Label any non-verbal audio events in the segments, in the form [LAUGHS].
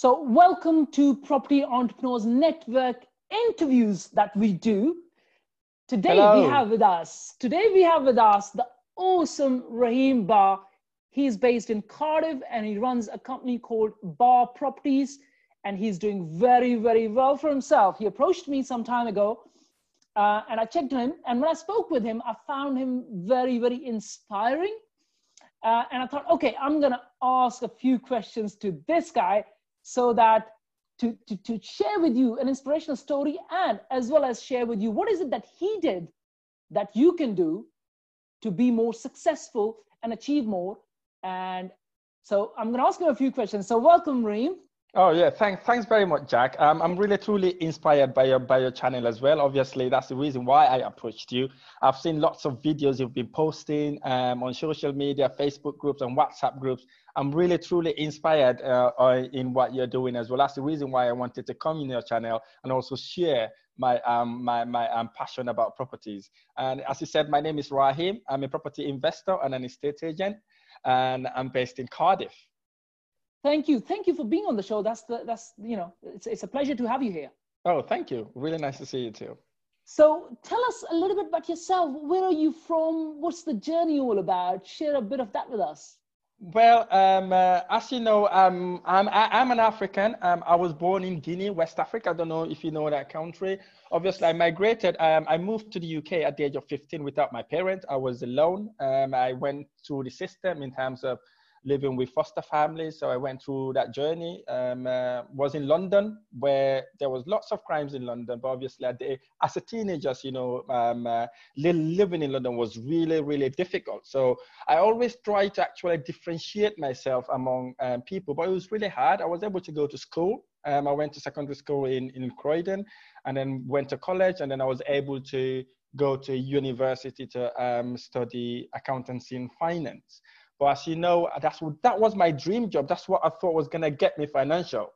So, welcome to Property Entrepreneurs Network interviews that we do. Today Hello. we have with us, today we have with us the awesome Rahim Bah. He's based in Cardiff and he runs a company called Bah Properties and he's doing very, very well for himself. He approached me some time ago uh, and I checked him. And when I spoke with him, I found him very, very inspiring. Uh, and I thought, okay, I'm to ask a few questions to this guy so that to, to, to share with you an inspirational story and as well as share with you what is it that he did that you can do to be more successful and achieve more. And so I'm going to ask him a few questions. So welcome, Reem. Oh yeah, thanks, thanks very much, Jack. Um, I'm really truly inspired by your by your channel as well. Obviously, that's the reason why I approached you. I've seen lots of videos you've been posting um, on social media, Facebook groups, and WhatsApp groups. I'm really truly inspired uh, in what you're doing as well. That's the reason why I wanted to come in your channel and also share my um my my um, passion about properties. And as you said, my name is Rahim. I'm a property investor and an estate agent, and I'm based in Cardiff. Thank you. Thank you for being on the show. That's the, that's, you know, it's, it's a pleasure to have you here. Oh, thank you. Really nice to see you too. So tell us a little bit about yourself. Where are you from? What's the journey all about? Share a bit of that with us. Well, um, uh, as you know, um, I'm, I, am an African. Um, I was born in Guinea, West Africa. I don't know if you know that country. Obviously, I migrated. Um, I moved to the UK at the age of 15 without my parents. I was alone. Um, I went through the system in terms of living with foster families. So I went through that journey. Um, uh, was in London where there was lots of crimes in London, but obviously as a teenager, you know, um, uh, living in London was really, really difficult. So I always tried to actually differentiate myself among um, people, but it was really hard. I was able to go to school. Um, I went to secondary school in, in Croydon and then went to college and then I was able to go to university to um, study accountancy and finance. But as you know, that's that was my dream job. That's what I thought was gonna get me financial.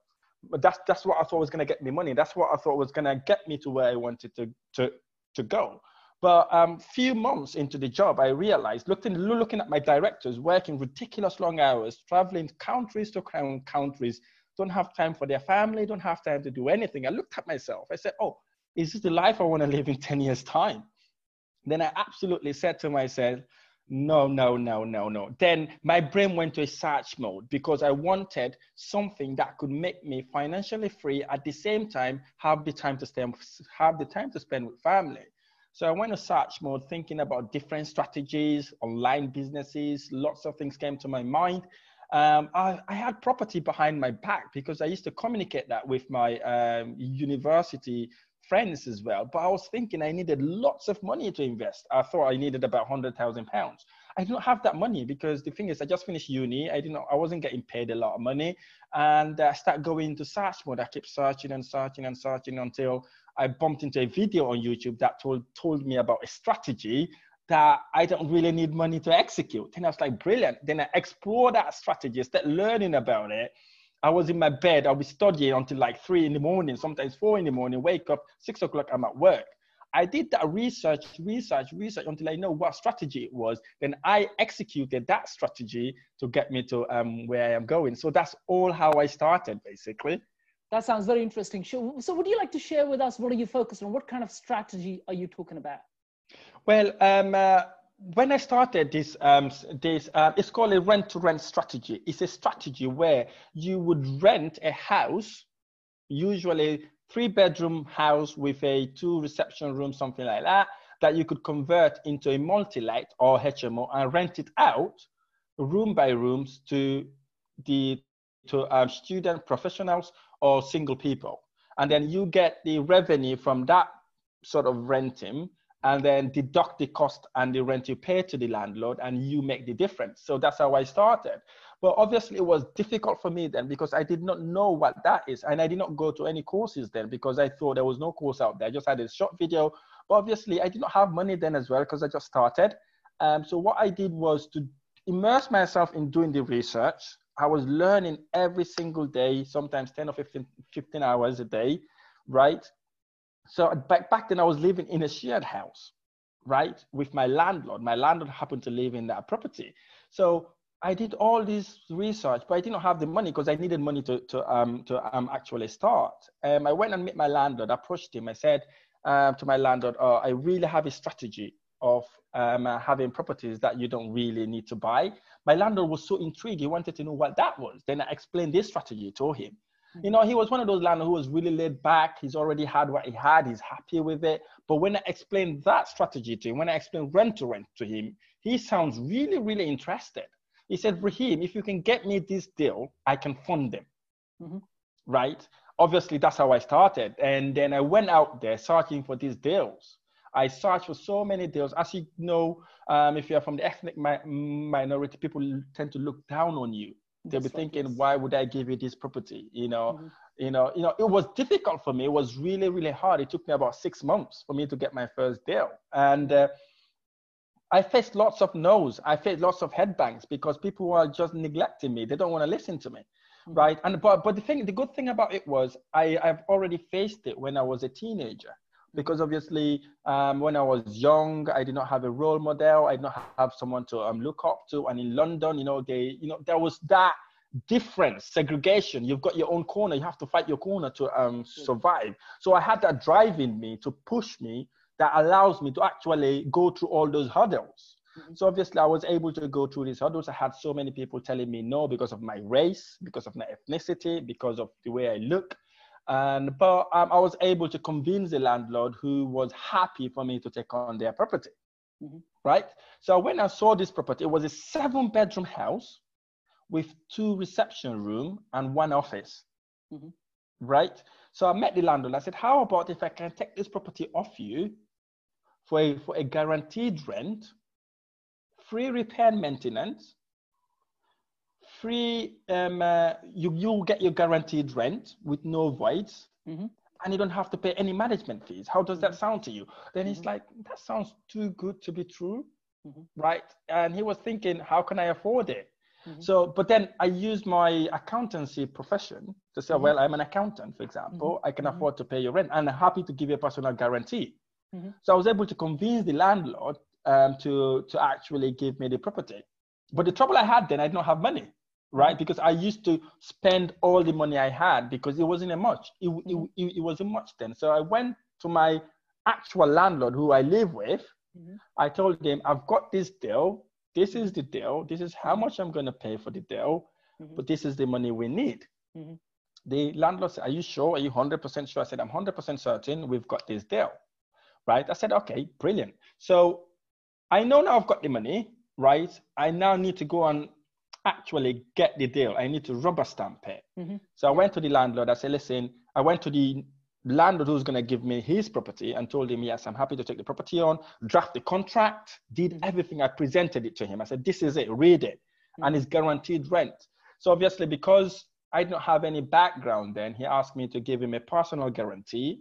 But that's that's what I thought was gonna get me money. That's what I thought was gonna get me to where I wanted to to to go. But um, few months into the job, I realized, looking looking at my directors working ridiculous long hours, traveling countries to countries, don't have time for their family, don't have time to do anything. I looked at myself. I said, "Oh, is this the life I want to live in ten years' time?" Then I absolutely said to myself, no, no, no, no, no. Then my brain went to a search mode because I wanted something that could make me financially free at the same time have the time to spend have the time to spend with family. So I went to search mode, thinking about different strategies, online businesses. Lots of things came to my mind. Um, I, I, had property behind my back because I used to communicate that with my um, university friends as well. But I was thinking I needed lots of money to invest. I thought I needed about hundred thousand pounds. I don't have that money because the thing is, I just finished uni. I didn't. I wasn't getting paid a lot of money, and I started going into search mode. I kept searching and searching and searching until I bumped into a video on YouTube that told told me about a strategy that I don't really need money to execute. And I was like, brilliant. Then I explored that strategy, started learning about it, I was in my bed. I'll be studying until like three in the morning, sometimes four in the morning. Wake up six o'clock. I'm at work. I did that research, research, research until I know what strategy it was. Then I executed that strategy to get me to um, where I am going. So that's all how I started, basically. That sounds very interesting. So, would you like to share with us what are you focused on? What kind of strategy are you talking about? Well, um, uh, when I started this, um, this uh, it's called a rent to rent strategy. It's a strategy where you would rent a house, usually three bedroom house with a two reception room, something like that, that you could convert into a multi-let or HMO and rent it out room by rooms to the to um, student professionals or single people. And then you get the revenue from that sort of renting and then deduct the cost and the rent you pay to the landlord and you make the difference. So that's how I started. But obviously it was difficult for me then because I did not know what that is. And I did not go to any courses then because I thought there was no course out there. I just had a short video. But obviously I did not have money then as well because I just started. Um, so what I did was to immerse myself in doing the research. I was learning every single day, sometimes 10 or 15, 15 hours a day, right? So back, back then I was living in a shared house, right, with my landlord. My landlord happened to live in that property. So I did all this research, but I didn't have the money because I needed money to to um to um actually start. Um, I went and met my landlord. Approached him. I said um, to my landlord, "Oh, I really have a strategy of um, uh, having properties that you don't really need to buy." My landlord was so intrigued. He wanted to know what that was. Then I explained this strategy to him. You know, he was one of those landlords who was really laid back. He's already had what he had. He's happy with it. But when I explained that strategy to him, when I explained rent to rent to him, he sounds really, really interested. He said, Rahim, if you can get me this deal, I can fund them. Mm-hmm. Right? Obviously, that's how I started. And then I went out there searching for these deals. I searched for so many deals. As you know, um, if you're from the ethnic mi- minority, people tend to look down on you. They'll be thinking, why would I give you this property? You know, mm-hmm. you know, you know, it was difficult for me. It was really, really hard. It took me about six months for me to get my first deal. And uh, I faced lots of no's. I faced lots of headbangs because people are just neglecting me. They don't want to listen to me, mm-hmm. right? And but but the thing, the good thing about it was I I've already faced it when I was a teenager because obviously um, when I was young, I did not have a role model. I did not have someone to um, look up to. And in London, you know, they, you know, there was that difference, segregation. You've got your own corner. You have to fight your corner to um, survive. So I had that drive in me to push me that allows me to actually go through all those hurdles. Mm-hmm. So obviously, I was able to go through these hurdles. I had so many people telling me no because of my race, because of my ethnicity, because of the way I look. And but um, I was able to convince the landlord who was happy for me to take on their property. Mm-hmm. Right. So when I saw this property, it was a seven-bedroom house with two reception room and one office. Mm-hmm. Right. So I met the landlord. I said, "How about if I can take this property off you for a, for a guaranteed rent, free repair and maintenance, free, um, uh, you, you get your guaranteed rent with no voids, mm-hmm. and you don't have to pay any management fees. How does that mm-hmm. sound to you? Then he's mm-hmm. like, that sounds too good to be true, mm-hmm. right? And he was thinking, how can I afford it? Mm-hmm. So, but then I used my accountancy profession to say, well, I'm an accountant, for example. I can afford to pay your rent and I'm happy to give you a personal guarantee. So I was able to convince the landlord um, to, to actually give me the property. But the trouble I had then, I did not have money, right? Because I used to spend all the money I had because it wasn't a much. It, mm-hmm. it, it, it wasn't much then. So I went to my actual landlord who I live with. Mm-hmm. I told him, I've got this deal. This is the deal. This is how much I'm going to pay for the deal. Mm-hmm. But this is the money we need. Mm-hmm. The landlord said, Are you sure? Are you 100% sure? I said, I'm 100% certain we've got this deal right? I said, okay, brilliant. So I know now I've got the money, right? I now need to go and actually get the deal. I need to rubber stamp it. Mm-hmm. So I went to the landlord. I said, listen, I went to the landlord who's going to give me his property and told him, yes, I'm happy to take the property on, draft the contract, did mm-hmm. everything. I presented it to him. I said, this is it, read it. Mm-hmm. And it's guaranteed rent. So obviously, because I don't have any background then, he asked me to give him a personal guarantee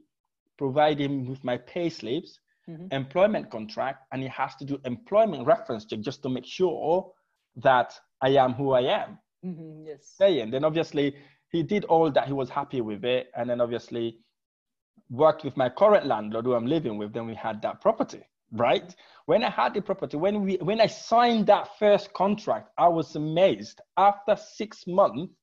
provide him with my pay slips, mm-hmm. employment contract, and he has to do employment reference check just to make sure that I am who I am. Mm-hmm, yes. Saying. Then obviously he did all that. He was happy with it, and then obviously worked with my current landlord who I'm living with. Then we had that property, right? When I had the property, when we when I signed that first contract, I was amazed. After six months,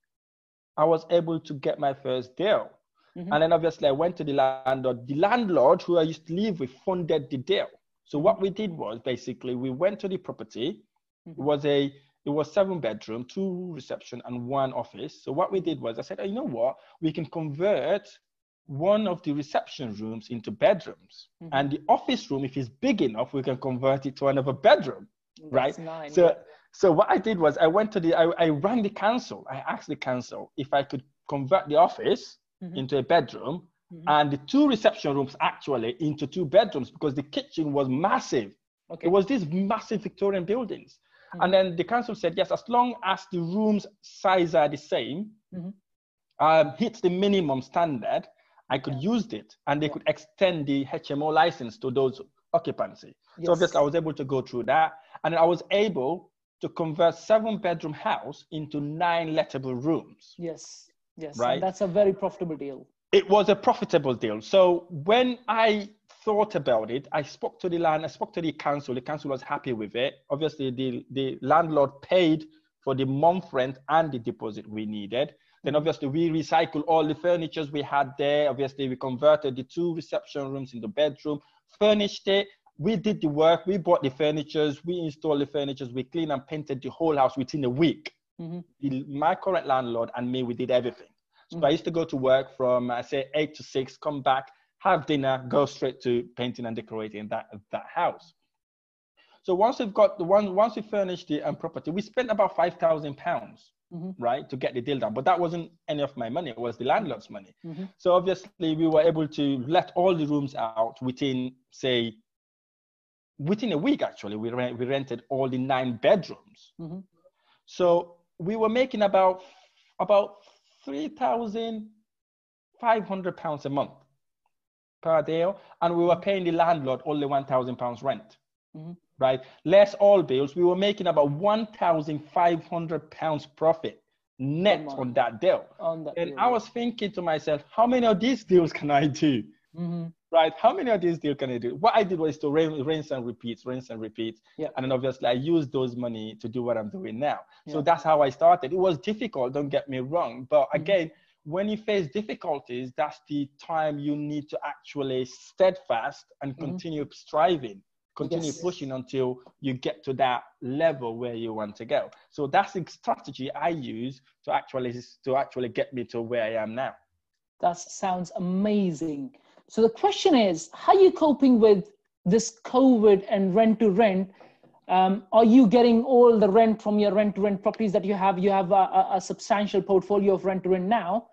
I was able to get my first deal. Mm-hmm. And then obviously I went to the landlord. The landlord who I used to live with funded the deal. So what we did was basically we went to the property. Mm-hmm. It was a it was seven bedroom, two reception, and one office. So what we did was I said, oh, you know what? We can convert one of the reception rooms into bedrooms. Mm-hmm. And the office room, if it's big enough, we can convert it to another bedroom. That's right. Nine, so so what I did was I went to the I, I rang the council. I asked the council if I could convert the office mm-hmm. into a bedroom mm-hmm. and the two reception rooms actually into two bedrooms because the kitchen was massive. Okay. It was these massive Victorian buildings. Mm-hmm. And then the council said, yes, as long as the rooms size are the same, mm-hmm. um, hits the minimum standard, I could yeah. use it and they yeah. could extend the HMO license to those occupancy. Yes. So obviously I was able to go through that. And I was able to convert seven bedroom house into nine lettable rooms. Yes. Yes, right. That's a very profitable deal. It was a profitable deal. So when I thought about it, I spoke to the land, I spoke to the council. The council was happy with it. Obviously, the, the landlord paid for the month rent and the deposit we needed. Then obviously we recycled all the furnitures we had there. Obviously we converted the two reception rooms into bedroom, furnished it. We did the work. We bought the furnitures. We installed the furnitures. We cleaned and painted the whole house within a week. Mm-hmm. The, my current landlord and me, we did everything. So mm-hmm. I used to go to work from I say eight to six, come back, have dinner, go straight to painting and decorating that that house. So once we've got the one, once we furnished the um, property, we spent about five thousand pounds mm-hmm. right, to get the deal done. But that wasn't any of my money, it was the landlord's money. Mm-hmm. So obviously, we were able to let all the rooms out within, say, within a week, actually. We, rent, we rented all the nine bedrooms. Mm-hmm. So we were making about, about 3,500 pounds a month per day, and we were paying the landlord only 1,000 pounds rent. Mm-hmm right? Less all bills, we were making about 1,500 pounds profit net on that deal. On that and deal, I was thinking to myself, how many of these deals can I do? Mm-hmm. Right? How many of these deals can I do? What I did was to rinse and repeat, rinse and repeat. Yeah. And then obviously I used those money to do what I'm doing now. Yeah. So that's how I started. It was difficult, don't get me wrong. But mm-hmm. When you face difficulties, that's the time you need to actually steadfast and mm-hmm. continue striving continue yes. pushing until you get to that level where you want to go so that's the strategy i use to actually to actually get me to where i am now that sounds amazing so the question is how are you coping with this covid and rent to rent um, are you getting all the rent from your rent to rent properties that you have you have a, a substantial portfolio of rent to rent now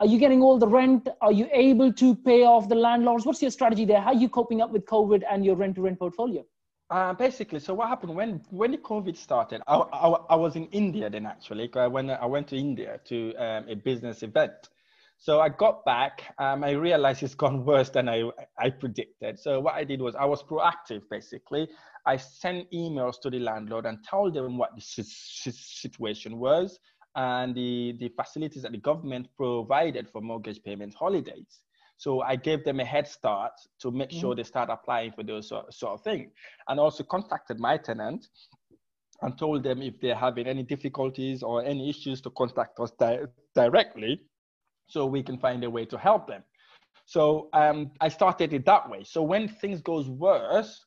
are you getting all the rent? Are you able to pay off the landlords? What's your strategy there? How are you coping up with COVID and your rent to rent portfolio? Uh, basically, so what happened when when the COVID started? I, I, I was in India then actually. When I went to India to um, a business event, so I got back. Um, I realized it's gone [LAUGHS] worse than I I predicted. So what I did was I was proactive. Basically, I sent emails to the landlord and told them what the situation was and the, the facilities that the government provided for mortgage payment holidays. So I gave them a head start to make mm-hmm. sure they start applying for those sort, sort of things. And also contacted my tenant and told them if they're having any difficulties or any issues to contact us di- directly so we can find a way to help them. So um, I started it that way. So when things goes worse,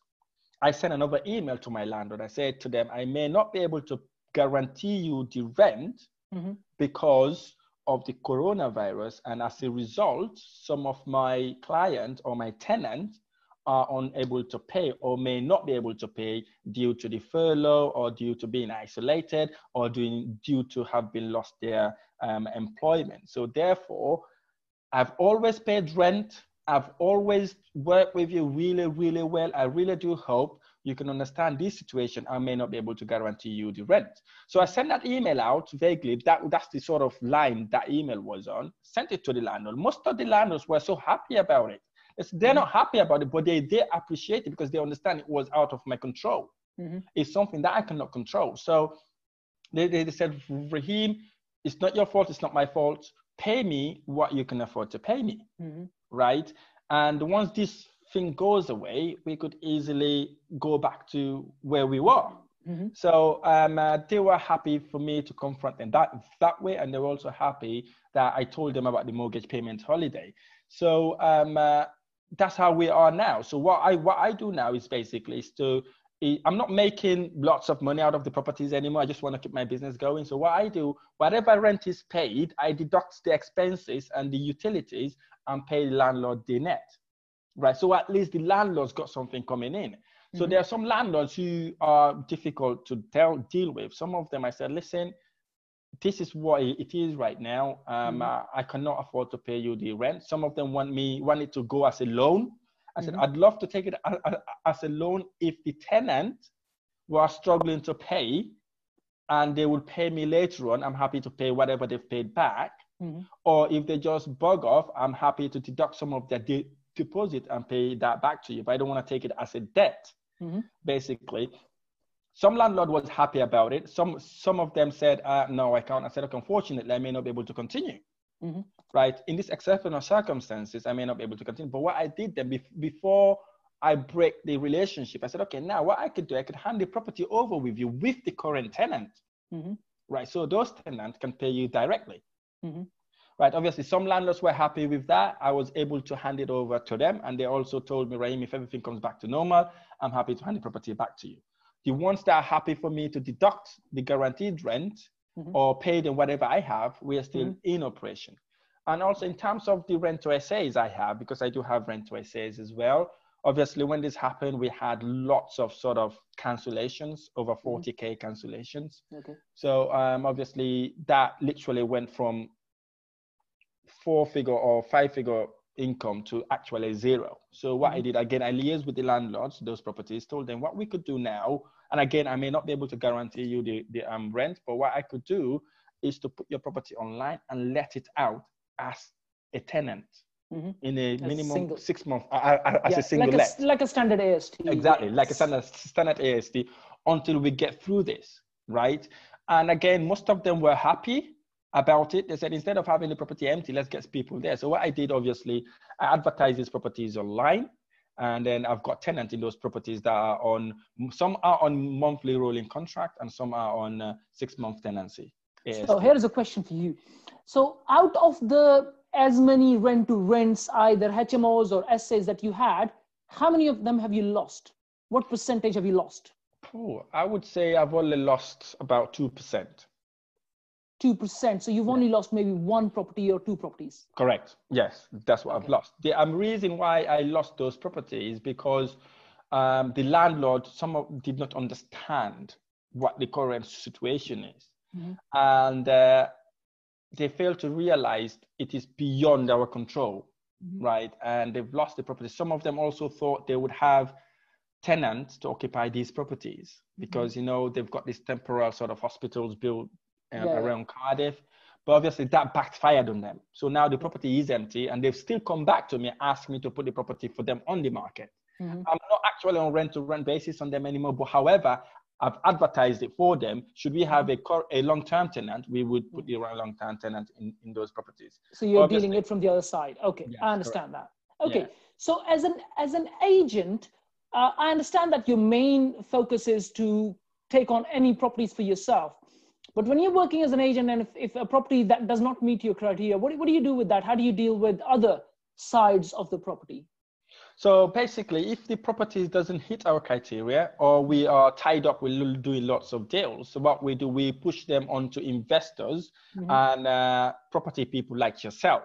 I sent another email to my landlord. I said to them, I may not be able to guarantee you the rent mm-hmm. because of the coronavirus. And as a result, some of my clients or my tenants are unable to pay or may not be able to pay due to the furlough or due to being isolated or doing, due to have been lost their um, employment. So therefore, I've always paid rent. I've always worked with you really, really well. I really do hope you can understand this situation. I may not be able to guarantee you the rent. So I sent that email out vaguely. That, that's the sort of line that email was on. Sent it to the landlord. Most of the landlords were so happy about it. It's, they're not happy about it, but they, they appreciate it because they understand it was out of my control. Mm-hmm. It's something that I cannot control. So they, they, they said, Rahim, it's not your fault. It's not my fault. Pay me what you can afford to pay me. Mm-hmm. Right. And once this thing goes away, we could easily go back to where we were. Mm-hmm. So um, uh, they were happy for me to confront them that that way, and they were also happy that I told them about the mortgage payment holiday. So um, uh, that's how we are now. So what I what I do now is basically is to I'm not making lots of money out of the properties anymore. I just want to keep my business going. So what I do, whatever rent is paid, I deduct the expenses and the utilities and pay the landlord the net right? So at least the landlord's got something coming in. So mm-hmm. there are some landlords who are difficult to tell, deal with. Some of them, I said, listen, this is what it is right now. Um, mm-hmm. uh, I cannot afford to pay you the rent. Some of them want me want it to go as a loan. I said, mm-hmm. I'd love to take it as a loan if the tenant was struggling to pay and they will pay me later on. I'm happy to pay whatever they've paid back. Mm-hmm. Or if they just bug off, I'm happy to deduct some of their de- deposit and pay that back to you, but I don't want to take it as a debt, mm-hmm. basically. Some landlord was happy about it. Some some of them said, uh, no, I can't. I said, okay, unfortunately, I may not be able to continue. Mm-hmm. Right. In these exceptional circumstances, I may not be able to continue. But what I did then be- before I break the relationship, I said, okay, now what I could do, I could hand the property over with you with the current tenant. Mm-hmm. right? So those tenants can pay you directly. Mm-hmm. Right. Obviously, some landlords were happy with that. I was able to hand it over to them, and they also told me, Rahim, if everything comes back to normal, I'm happy to hand the property back to you. The ones that are happy for me to deduct the guaranteed rent Mhm. or pay them whatever I have, we are still Mhm. in operation. And also in terms of the rent to SAs I have, because I do have rent to SAs as well. Obviously, when this happened, we had lots of sort of cancellations, over 40k cancellations. Okay. So um, obviously, that literally went from four figure or five figure income to actually zero. So what I Mhm. did again, I liaised with the landlords, those properties, told them what we could do now. And again, I may not be able to guarantee you the, the um, rent, but what I could do is to put your property online and let it out as a tenant Mhm. in a a minimum single- six month uh, uh, as Yeah, a single like a, let. s- like a standard AST. Exactly, like a standard standard AST until we get through this, right? And again, most of them were happy about it. They said instead of having the property empty, let's get people there. So what I did, obviously, I advertised these properties online, and then I've got tenants in those properties that are on. Some are on monthly rolling contract, and some are on uh, six month tenancy. So here is a question for you. So out of the as many rent to rents, either HMOs or SAs that you had, how many of them have you lost? What percentage have you lost? Phew, I would say I've only lost about two percent. Two percent. So you've only lost maybe one property or two properties. Correct. Yes, that's what I've lost. The um, reason why I lost those properties because um, the landlord some of did not understand what the current situation is, Mhm. and uh, they failed to realize it is beyond our control, Mhm. right? And they've lost the property. Some of them also thought they would have tenants to occupy these properties because you know they've got these temporal sort of hospitals built um, Yeah, around Cardiff. But obviously that backfired on them. So now the property is empty and they've still come back to me, ask me to put the property for them on the market. Mhm. I'm not actually on rent to rent basis on them anymore, but however, I've advertised it for them. Should we have a, cor- a long term tenant, we would put the long term tenant in, in those properties. So you're Obviously. dealing it from the other side. Okay, Yes, I understand that. Okay, so as an as an agent, uh, I understand that your main focus is to take on any properties for yourself. But when you're working as an agent, and if, if a property that does not meet your criteria, what, do- what do you do with that? How do you deal with other sides of the property? So basically, if the property doesn't hit our criteria or we are tied up with doing lots of deals, so what we do, we push them onto investors Mhm. and uh, property people like yourself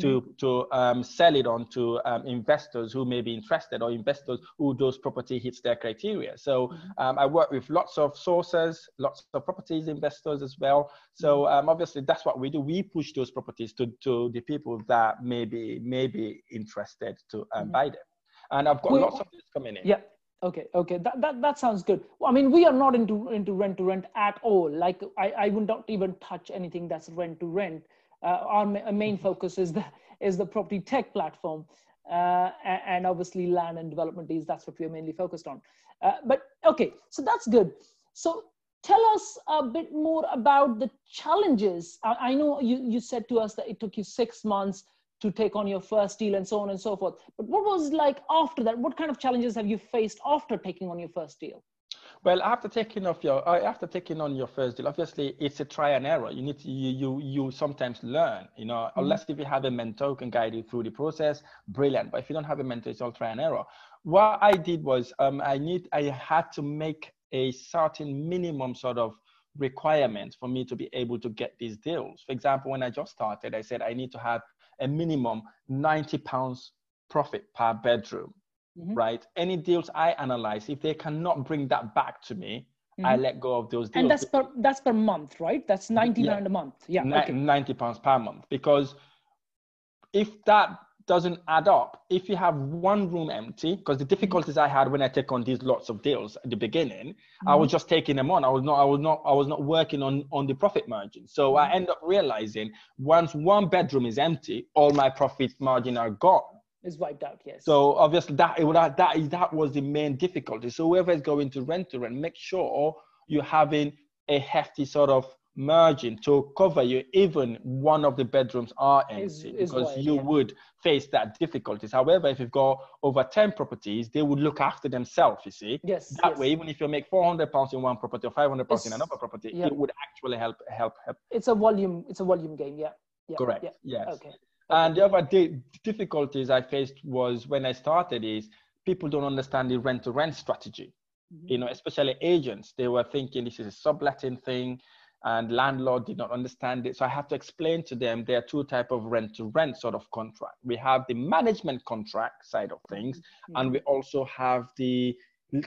to, to um, sell it on to um, investors who may be interested or investors who those property hits their criteria. So Mhm. um, I work with lots of sources, lots of properties investors as well. So um, obviously that's what we do. We push those properties to, to the people that may be, may be interested to um, buy them. And I've got Wait, lots of this coming in. Yeah. Okay. Okay. That, that that sounds good. Well, I mean, we are not into into rent to rent at all. Like I, I would not even touch anything that's rent to rent. Uh, our ma- main focus is the is the property tech platform, uh, and obviously land and development deals. That's what we're mainly focused on. Uh, but okay, so that's good. So tell us a bit more about the challenges. I, I know you you said to us that it took you six months to take on your first deal and so on and so forth. But what was like after that? What kind of challenges have you faced after taking on your first deal? Well, after taking off your uh, after taking on your first deal, obviously it's a try and error. You need to you you, you sometimes learn, you know, unless if you have a mentor who can guide you through the process, brilliant. But if you don't have a mentor, it's all try and error. What I did was um, I need I had to make a certain minimum sort of requirement for me to be able to get these deals. For example, when I just started, I said I need to have a minimum 90 pounds profit per bedroom Mhm. right? Any deals I analyze, if they cannot bring that back to me, I Mhm. let go of those deals. And that's per that's per month, right? That's ninety Yeah. pound a month. Yeah. Ni- Okay. 90 pounds per month. Because if that doesn't add up, if you have one room empty, because the difficulties I had when I take on these lots of deals at the beginning, I was just taking them on. I was not, I was not, I was not working on on the profit margin. So I end up realizing once one bedroom is empty, all my profit margin are gone. Is wiped out. Yes. So obviously that it would that is that was the main difficulty. So whoever is going to rent to rent, make sure you're having a hefty sort of margin to cover you even one of the bedrooms are empty Is- is because wide, you yeah. would face that difficulties however if you've got over 10 properties they would look after themselves you see Yes. that yes. way even if you make 400 pounds in one property or 500 pounds in another property yeah. it would actually help help help It's a volume. It's a volume game. Yeah. yeah correct Yeah. yes Okay. And the other di- difficulties I faced was when I started is people don't understand the rent to rent strategy. Mhm. You know, especially agents, they were thinking this is a subletting thing, and landlord did not understand it. So I had to explain to them there are two type of rent to rent sort of contract. We have the management contract side of things, and we also have the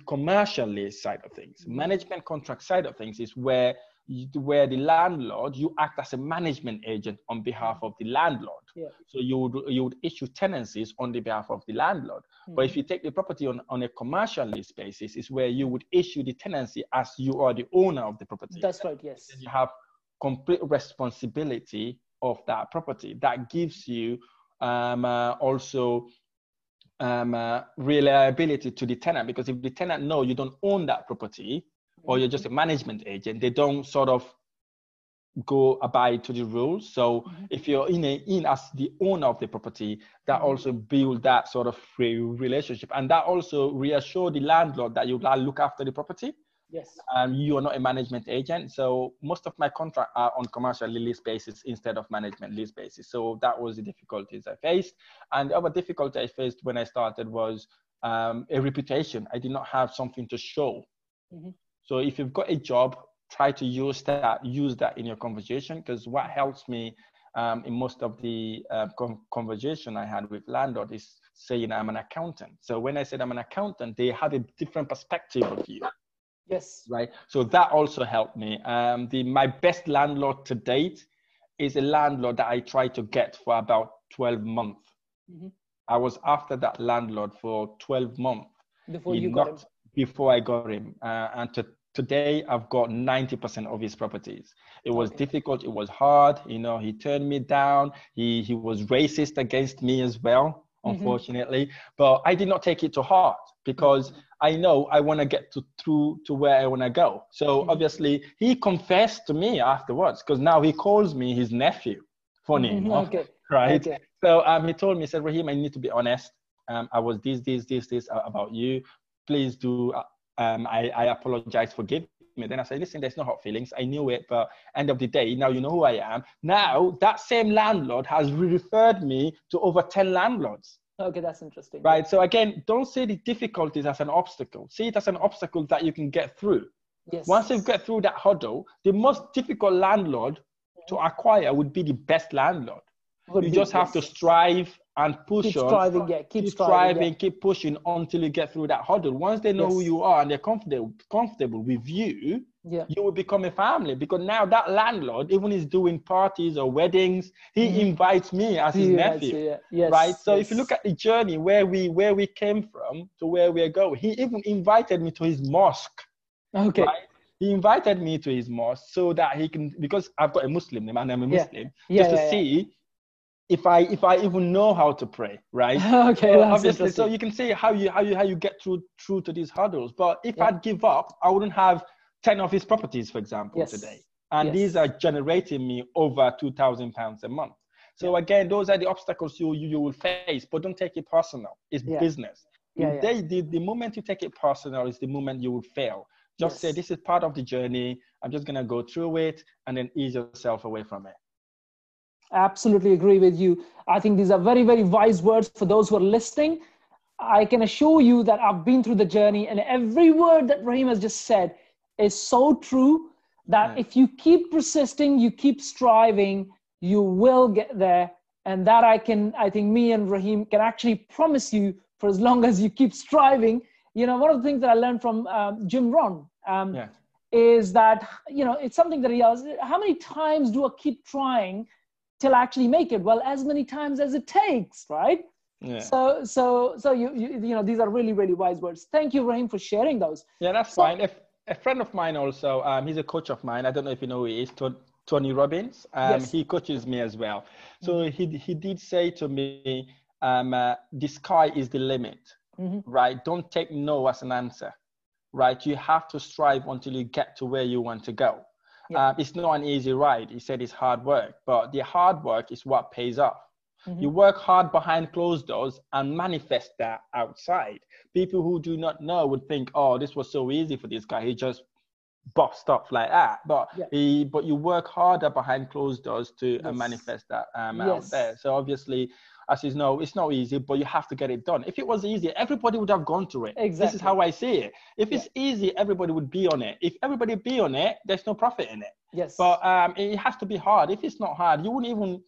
commercial lease side of things. Mhm. Management contract side of things is where where the landlord you act as a management agent on behalf of the landlord. Yeah. So you would you would issue tenancies on the behalf of the landlord. But if you take the property on, on a commercial lease basis, is where you would issue the tenancy as you are the owner of the property. That's right. Yes. you have complete responsibility of that property. That gives you um, uh, also um, uh, reliability to the tenant because if the tenant know you don't own that property or you're just a management agent, they don't sort of go abide to the rules. So Mhm. if you're in a, in as the owner of the property, that Mhm. also build that sort of re- relationship, and that also reassure the landlord that you look after the property. Yes. Um, you are not a management agent, so most of my contracts are on commercial lease basis instead of management lease basis. So that was the difficulties I faced, and the other difficulty I faced when I started was um, a reputation. I did not have something to show. Mhm. So if you've got a job, try to use that use that in your conversation because what helps me um, in most of the uh, con- conversation I had with landlord is saying I'm an accountant. So when I said I'm an accountant, they had a different perspective of you Yes. right? So that also helped me. Um, the my best landlord to date is a landlord that I tried to get for about 12 months. Mhm. I was after that landlord for 12 months Before you got him. before I got him. Uh, and to, today I've got 90% of his properties. It was Okay. difficult. It was hard. You know, he turned me down. He, he was racist against me as well, Mhm. unfortunately. But I did not take it to heart because I know I want to get to through to where I want to go. So Mhm. obviously he confessed to me afterwards because now he calls me his nephew. Funny Mhm. enough, Okay. [LAUGHS] right? Okay. So um, he told me, he said, Rahim, I need to be honest. Um, I was this, this, this, this uh, about you. Please do. Um, I, I apologize. Forgive me. Then I said, listen, there's no hot feelings. I knew it, but end of the day, now you know who I am. Now that same landlord has referred me to over 10 landlords. Okay. That's interesting. Right. So again, don't see the difficulties as an obstacle. See it as an obstacle that you can get through. Yes. Once you get through that hurdle, the most difficult landlord to acquire would be the best landlord. Would You be, just have to strive and push keep on. striving. Yeah. Keep, Keep striving. striving, keep pushing until you get through that hurdle. Once they know who you are and they're comfortable comfortable with you, Yeah. you will become a family because now that landlord, even is doing parties or weddings, he Mhm. invites me as his Yeah. nephew. yeah. Yes. right so if you look at the journey where we where we came from to where we're going he even invited me to his mosque Okay. right he invited me to his mosque so that he can because i've got a muslim name and i'm a muslim Yeah. just to yeah, yeah. see if i if i even know how to pray right [LAUGHS] okay. So obviously so you can see how you how you how you get through through to these hurdles but if Yeah. i'd give up i wouldn't have 10 of his properties for example Yes. today and Yes. these are generating me over 2000 pounds a month so again those are the obstacles you, you you will face but don't take it personal it's Yeah. business Yeah, the, yeah. day- the, the moment you take it personal is the moment you will fail just say this is part of the journey i'm just going to go through it and then ease yourself away from it absolutely agree with you. I think these are very, very wise words for those who are listening. I can assure you that I've been through the journey, and every word that Rahim has just said is so true that Yeah. if you keep persisting, you keep striving, you will get there. And that I can, I think me and Rahim can actually promise you for as long [LAUGHS] as you keep striving. You know, one of the things that I learned from um, Jim Rohn um, yeah is that, you know, it's something that he asks, how many times do I keep trying till I actually make it? Well, as many times as it takes, right? yeah So, so, so you, you, you know, these are really, really wise words. Thank you, Rahim, for sharing those. Yeah, that's So- fine. If a friend of mine also, um, he's a coach of mine. I don't know if you know who he is, Tony Robbins. Um, Yes. He coaches me as well. So he he did say to me, um, uh, the sky is the limit, Mhm. right? Don't take no as an answer, right? You have to strive until you get to where you want to go. Yeah. Um, it's not an easy ride. He said it's hard work, but the hard work is what pays off. Mm-hmm. You work hard behind closed doors and manifest that outside. People who do not know would think, "Oh, this was so easy for this guy. He just bought stuff like that." But yeah. he, but you work harder behind closed doors to uh, yes. uh, manifest that um, yes. out there. So obviously, as you know, it's not easy, but you have to get it done. If it was easy, everybody would have gone through it. Exactly. This is how I see it. If yeah. it's easy, everybody would be on it. If everybody be on it, there's no profit in it. Yes. But um, it has to be hard. If it's not hard, you wouldn't even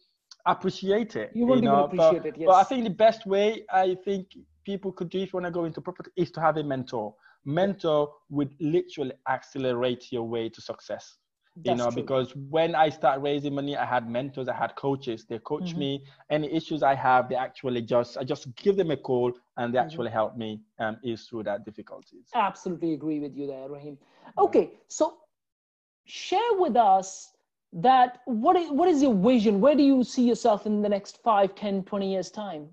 appreciate it. You wouldn't you know? even appreciate but, it. Yes. But I think the best way I think people could do if you want to go into property is to have a mentor. Mentor would literally accelerate your way to success. That's you know, true. because when I start raising money, I had mentors, I had coaches. They coach mm-hmm. me. Any issues I have, they actually just I just give them a call and they mm-hmm. actually help me um, ease through that difficulties. Absolutely agree with you there, Rahim. Okay, so share with us that what is, what is your vision? Where do you see yourself in the next 5, 10, 20 years time?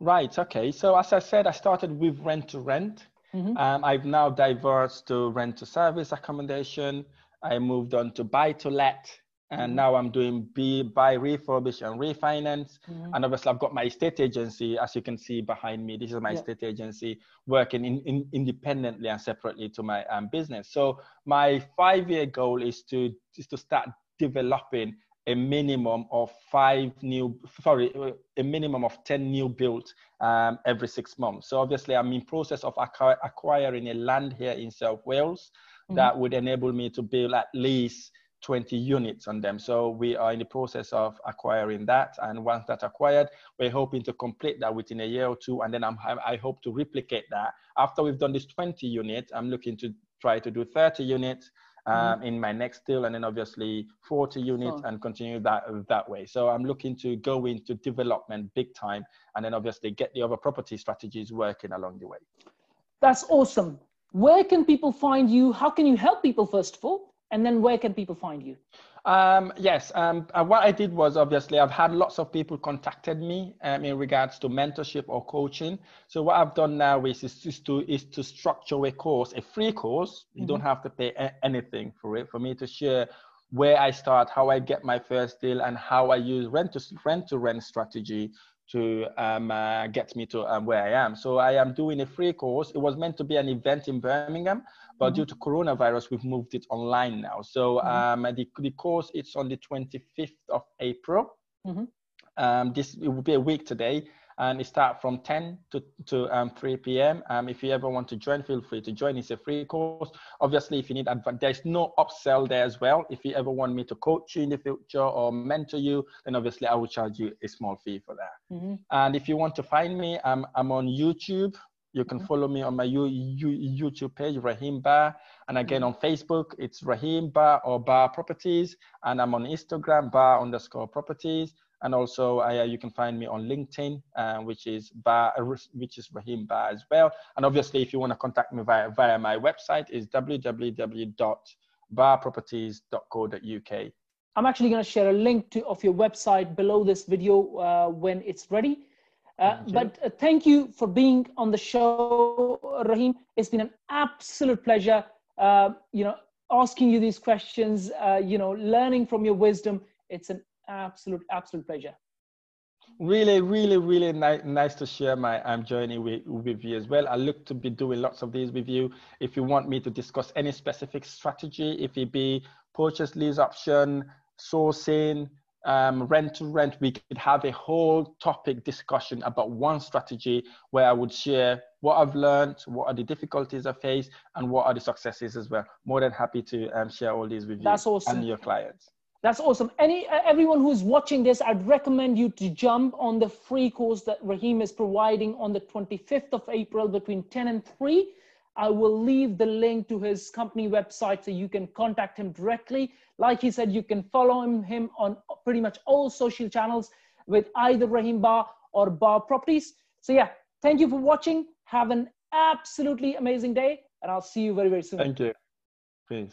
Right. Okay. So as I said, I started with rent to rent. Mm-hmm. Um, I've now diverged to rent to service accommodation. I moved on to buy to let, and mm-hmm. now I'm doing B, buy refurbish and refinance. Mm-hmm. And obviously, I've got my estate agency, as you can see behind me. This is my yeah. estate agency working in, in, independently and separately to my um, business. So my five-year goal is to is to start developing a minimum of five new, sorry, a minimum of 10 new built um, every six months. So obviously I'm in process of acquiring a land here in South Wales mm-hmm. that would enable me to build at least 20 units on them. So we are in the process of acquiring that. And once that's acquired, we're hoping to complete that within a year or two. And then I'm, I hope to replicate that. After we've done this 20 units, I'm looking to try to do 30 units um, mm-hmm. in my next deal and then obviously 40 units and continue that that way. So I'm looking to go into development big time and then obviously get the other property strategies working along the way. That's awesome where can people find you? How can you help people, first of all? And then where can people find you? Um, yes, um, uh, what I did was obviously I've had lots of people contacted me um, in regards to mentorship or coaching. So what I've done now is, is, is to is to structure a course, a free course. You mm-hmm. don't have to pay a- anything for it. For me to share where I start, how I get my first deal, and how I use rent to rent to rent strategy to um, uh, get me to um, where I am. So I am doing a free course. It was meant to be an event in Birmingham, but mm-hmm. due to coronavirus, we've moved it online now. So mm-hmm. um, the, the course it's on the 25th of April. Mm-hmm. Um, this it will be a week today and it starts from 10 to, to um, 3 p.m. Um, if you ever want to join, feel free to join. It's a free course. Obviously, if you need advice, there's no upsell there as well. If you ever want me to coach you in the future or mentor you, then obviously I will charge you a small fee for that. Mm-hmm. And if you want to find me, I'm, I'm on YouTube. You can mm-hmm. follow me on my U- U- YouTube page, Rahim Bah. And again, mm-hmm. on Facebook, it's Rahim Bah or Bah Properties. And I'm on Instagram, Bah underscore Properties and also uh, you can find me on LinkedIn, uh, which is Bah, which is Rahim Bah as well. And obviously, if you want to contact me via via my website, is www.bahproperties.co.uk. I'm actually going to share a link to of your website below this video uh, when it's ready. Uh, but uh, thank you for being on the show, Rahim. It's been an absolute pleasure. Uh, you know, asking you these questions. you know, learning from your wisdom. It's an absolute, absolute pleasure. Really, really, really ni- nice to share my um, journey with, with you as well. I look to be doing lots of these with you. If you want me to discuss any specific strategy, if it be purchase lease option, sourcing, um, rent to rent, we could have a whole topic discussion about one strategy where I would share what I've learned, what are the difficulties I face, and what are the successes as well. More than happy to um, share all these with That's you awesome. and your clients. That's awesome. Any uh, everyone who's watching this, I'd recommend you to jump on the free course that Rahim is providing on the 25th of April between 10 and 3. I will leave the link to his company website so you can contact him directly. Like he said, you can follow him, him on pretty much all social channels with either Rahim Bah or Bah Properties. So yeah, thank you for watching. Have an absolutely amazing day, and I'll see you very, very soon. Thank you. Peace.